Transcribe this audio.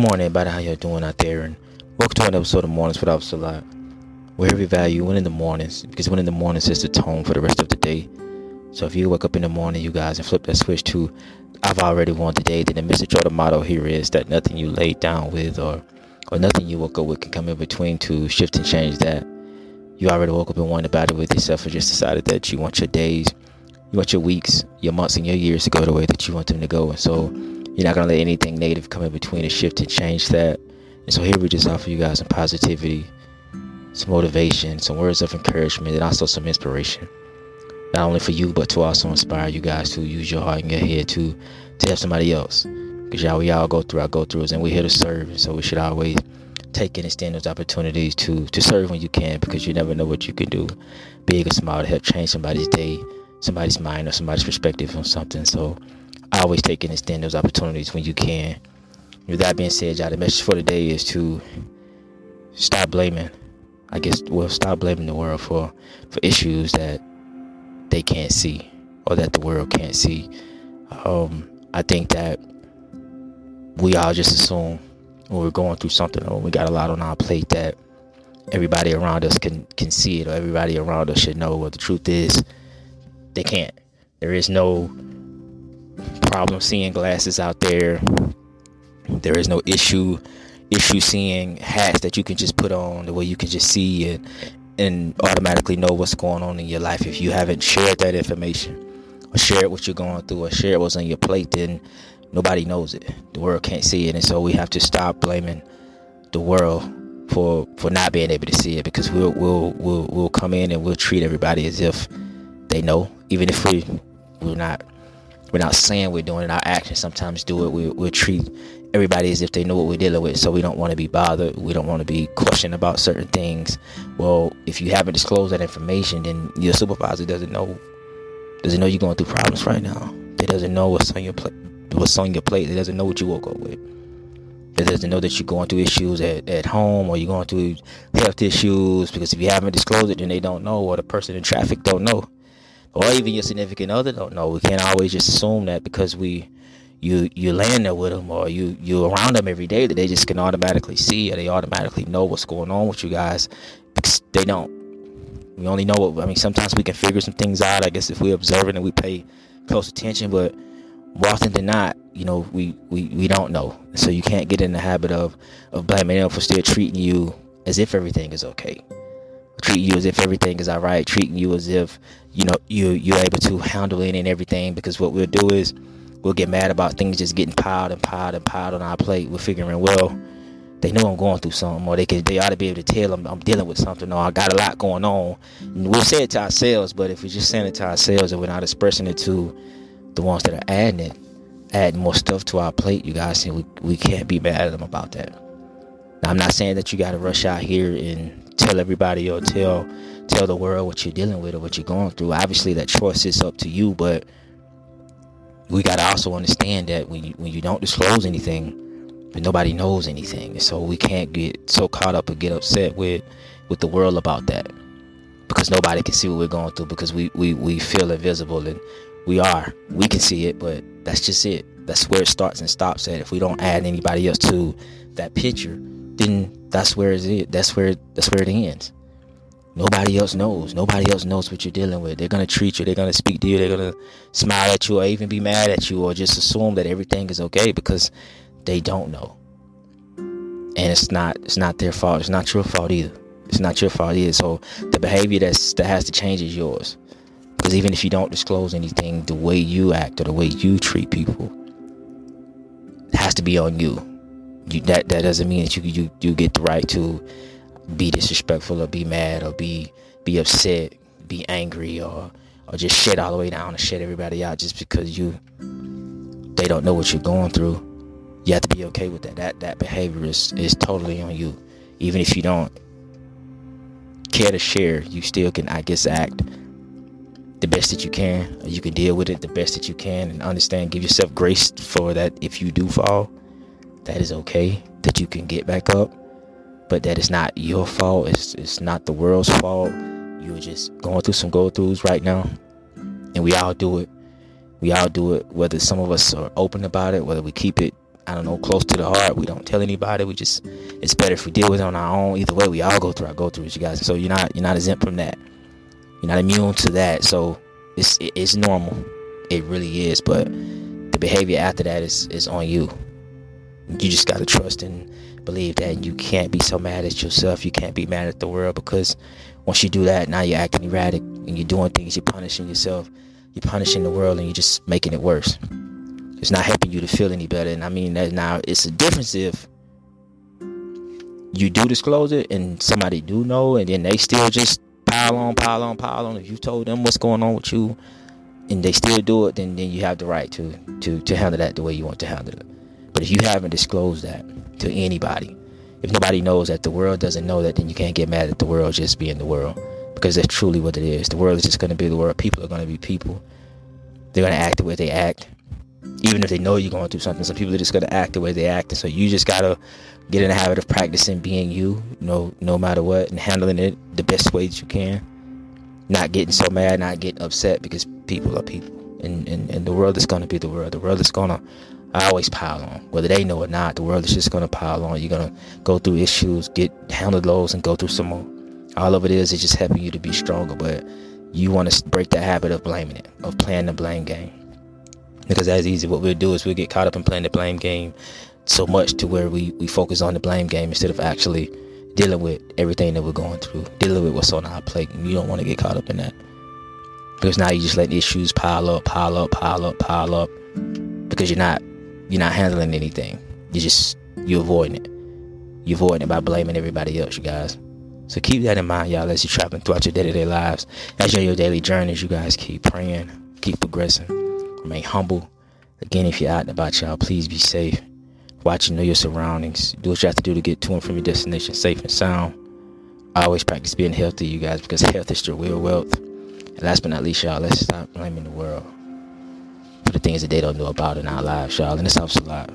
Morning, everybody. How y'all doing out there? And welcome to an episode of Mornings with Officer Lot. Where we value winning the mornings because winning the mornings is the tone for the rest of the day. So if you wake up in the morning, you guys, and flip that switch to I've already won today, then the message or the motto here is that nothing you laid down with or or nothing you woke up with can come in between to shift and change that. You already woke up and won about it with yourself and just decided that you want your days, you want your weeks, your months, and your years to go the way that you want them to go. And so you're not gonna let anything negative come in between and shift and change that. And so here we just offer you guys some positivity, some motivation, some words of encouragement, and also some inspiration. Not only for you, but to also inspire you guys to use your heart and your head to to help somebody else. Because y'all, we all go through our go throughs, and we're here to serve. So we should always take and extend those opportunities to to serve when you can, because you never know what you can do, big or small, to help change somebody's day, somebody's mind, or somebody's perspective on something. So always take and extend those opportunities when you can. With that being said, y'all, the message for today is to stop blaming. I guess well, stop blaming the world for for issues that they can't see or that the world can't see. Um, I think that we all just assume when we're going through something or we got a lot on our plate that everybody around us can can see it or everybody around us should know. What the truth is, they can't. There is no problem seeing glasses out there. There is no issue issue seeing hats that you can just put on the way you can just see it and automatically know what's going on in your life. If you haven't shared that information or shared what you're going through or shared what's on your plate then nobody knows it. The world can't see it. And so we have to stop blaming the world for for not being able to see it because we'll we'll we'll, we'll come in and we'll treat everybody as if they know even if we we're not we're not saying we're doing it. Our actions sometimes do it. We, we treat everybody as if they know what we're dealing with. So we don't want to be bothered. We don't want to be questioned about certain things. Well, if you haven't disclosed that information, then your supervisor doesn't know doesn't know you're going through problems right now. They doesn't know what's on your plate. What's on your plate? They doesn't know what you woke up with. They doesn't know that you're going through issues at, at home or you're going through health issues because if you haven't disclosed it, then they don't know, or the person in traffic don't know or even your significant other don't know. We can't always just assume that because we you you land there with them or you you around them every day that they just can automatically see or they automatically know what's going on with you guys. They don't. We only know what I mean. Sometimes we can figure some things out. I guess if we observe it and we pay close attention, but more often than not, you know, we we we don't know. So you can't get in the habit of of blaming them for still treating you as if everything is okay treating you as if everything is all right, treating you as if you know you you're able to handle it and everything. Because what we'll do is we'll get mad about things just getting piled and piled and piled on our plate. We're figuring, well, they know I'm going through something, or they could they ought to be able to tell them I'm dealing with something, or I got a lot going on. And we'll say it to ourselves, but if we're just saying it to ourselves and we're not expressing it to the ones that are adding it, adding more stuff to our plate, you guys, see, we we can't be mad at them about that. Now, I'm not saying that you got to rush out here and tell everybody or tell tell the world what you're dealing with or what you're going through. Obviously, that choice is up to you, but we got to also understand that when you, when you don't disclose anything, but nobody knows anything, so we can't get so caught up and get upset with with the world about that because nobody can see what we're going through because we we we feel invisible and we are we can see it, but that's just it. That's where it starts and stops at. If we don't add anybody else to that picture, then that's where it. That's where that's where it ends. Nobody else knows. Nobody else knows what you're dealing with. They're gonna treat you. They're gonna speak to you. They're gonna smile at you, or even be mad at you, or just assume that everything is okay because they don't know. And it's not. It's not their fault. It's not your fault either. It's not your fault either. So the behavior that's that has to change is yours. Because even if you don't disclose anything, the way you act or the way you treat people has to be on you you, that that doesn't mean that you you you get the right to be disrespectful or be mad or be be upset, be angry or or just shit all the way down and shut everybody out just because you they don't know what you're going through. You have to be okay with that. That that behavior is is totally on you. Even if you don't care to share, you still can I guess act the best that you can. You can deal with it the best that you can and understand, give yourself grace for that if you do fall that is okay that you can get back up but that is not your fault it's, it's not the world's fault you're just going through some go throughs right now and we all do it we all do it whether some of us are open about it whether we keep it I don't know, close to the heart. We don't tell anybody. We just it's better if we deal with it on our own. Either way, we all go through our go throughs, you guys. So you're not you're not exempt from that. You're not immune to that. So it's it's normal. It really is. But the behavior after that is is on you. You just gotta trust and believe that you can't be so mad at yourself. You can't be mad at the world because once you do that, now you're acting erratic and you're doing things. You're punishing yourself. You're punishing the world and you're just making it worse it's not helping you to feel any better. And I mean that now it's a difference if you do disclose it and somebody do know and then they still just pile on, pile on, pile on. If you told them what's going on with you and they still do it, then then you have the right to to to handle that the way you want to handle it. But if you haven't disclosed that to anybody, if nobody knows that the world doesn't know that, then you can't get mad at the world just being the world. Because that's truly what it is. The world is just gonna be the world. People are gonna be people. They're gonna act the way they act even if they know you're going through something, some people are just gonna act the way they act, and so you just gotta get in the habit of practicing being you, you know, no matter what, and handling it the best way that you can. Not getting so mad, not getting upset because people are people, and and, and the world is gonna be the world. The world is gonna always pile on, whether they know or not. The world is just gonna pile on. You're gonna go through issues, get handle those, and go through some more. All of it is is just helping you to be stronger, but you want to break that habit of blaming it, of playing the blame game because that's easy. What we'll do is we'll get caught up in playing the blame game so much to where we, we focus on the blame game instead of actually dealing with everything that we're going through, dealing with what's on our plate. And you don't want to get caught up in that. Because now you just let issues pile up, pile up, pile up, pile up. Because you're not you're not handling anything. You just you're avoiding it. You're avoiding it by blaming everybody else, you guys. So keep that in mind, y'all, as you're traveling throughout your day-to-day lives. As you're your daily journeys, you guys keep praying, keep progressing. Remain humble. Again, if you're out and about, y'all, please be safe. Watch and know your surroundings. Do what you have to do to get to and from your destination safe and sound. I always practice being healthy, you guys, because health is your real wealth. And last but not least, y'all, let's stop blaming the world things that they don't know about in our lives, y'all. And this helps a lot.